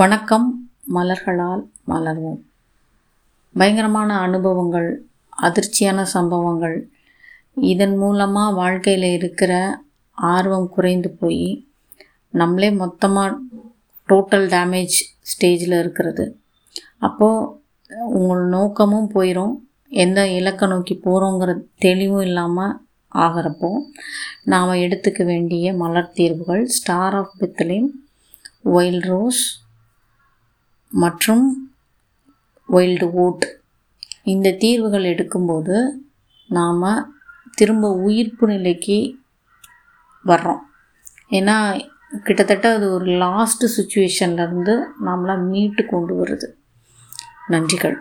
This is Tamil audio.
வணக்கம் மலர்களால் மலர்வோம். பயங்கரமான அனுபவங்கள் அதிர்ச்சியான சம்பவங்கள். இதன் மூலமாக வாழ்க்கையில் இருக்கிற ஆர்வம் குறைந்து போய் நம்மளே மொத்தமாக டோட்டல் டேமேஜ் ஸ்டேஜில் இருக்கிறது. அப்போது உங்கள் நோக்கமும் போயிடும் எந்த இலக்கை நோக்கி போகிறோங்கிற தெளிவும் இல்லாமல் ஆகிறப்போ நாம் எடுத்துக்க வேண்டிய மலர் தீர்வுகள் ஸ்டார் ஆஃப் பித்தலின் ஒயில் ரோஸ் மற்றும் ஒயில்டு ஓட் இந்த தீர்வுகள் எடுக்கும்போது நாம் திரும்ப உயிர்ப்பு நிலைக்கு வர்றோம். ஏன்னா கிட்டத்தட்ட அது ஒரு லாஸ்ட்டு சுச்சுவேஷன்லேருந்து நம்மளை மீட்டு கொண்டு வருது. நன்றிகள்.